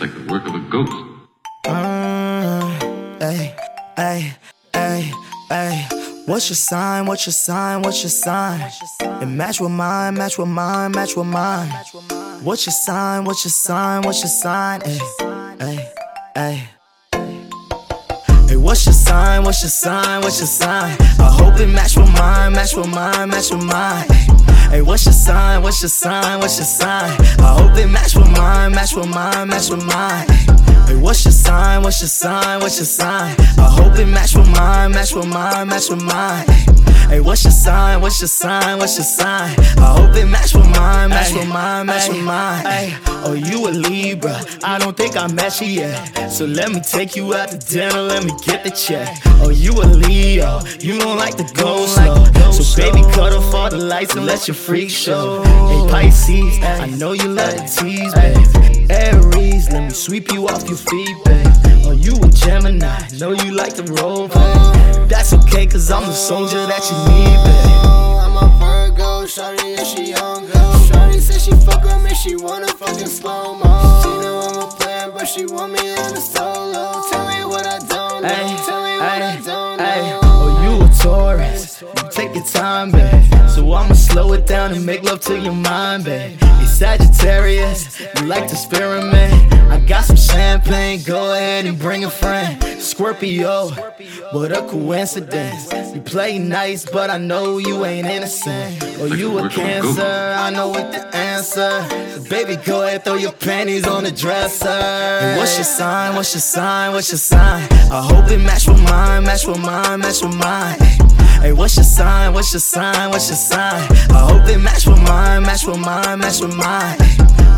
like the work of a ghost. Uh, hey, hey, hey, hey. What's your sign? What's your sign? What's your sign? It match with mine, match with mine, match with mine. What's your sign? What's your sign? What's your sign? Hey, hey, hey. Hey, what's your sign? What's your sign? What's your sign? I hope it match with mine, match with mine, match with mine. Hey, what's your sign? What's your sign? What's your sign? I hope it match with mine, match with mine, match with mine. Hey, what's your sign? What's your sign? What's your sign? I hope it match with mine, match with mine, match with mine. Hey, what's your sign? What's your sign? What's your sign? I hope it match with mine, match with mine, match with mine. Oh, you a Libra? I don't think I match you yet. So let me take you out to dinner, let me get the check. Oh, you a Leo? You don't like to go slow. So baby, cut off all the lights and let your freak show. Hey, Pisces, I know you love to tease, babe. Aries, let me sweep you off your feet, babe. Oh, you a Gemini? Know you like to roll. That's okay, cause I'm the soldier that you need, babe. I'm a Virgo, shawty and she on go. Shawty said she fuck with me, she wanna fucking slow mo. She know I'm a player, but she want me in a solo. Tell me what I don't know. Ay, Tell me what I don't ay. know. Oh, you a Taurus. You take your time, babe. So I'ma slow it down and make love to your mind, babe. You Sagittarius, you like to experiment. Got some champagne, go ahead and bring a friend. Scorpio, what a coincidence. You play nice, but I know you ain't innocent. Or you a cancer, I know what the answer. So baby, go ahead, throw your panties on the dresser. And what's your sign? What's your sign? What's your sign? I hope it match with mine, match with mine, match with mine. Hey, what's your sign? What's your sign? What's your sign? I hope it match with mine, match with mine, match with mine.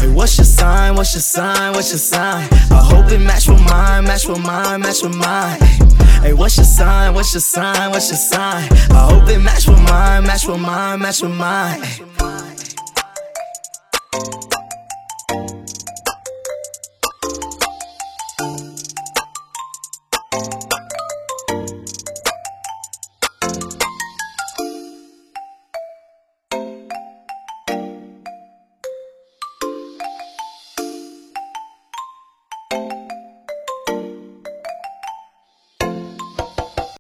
Hey, what's your sign? What's your sign? What's your sign? I hope it match with mine, match with mine, match with mine. Hey, what's your sign? What's your sign? What's your sign? I hope it match with mine, match with mine, match with mine.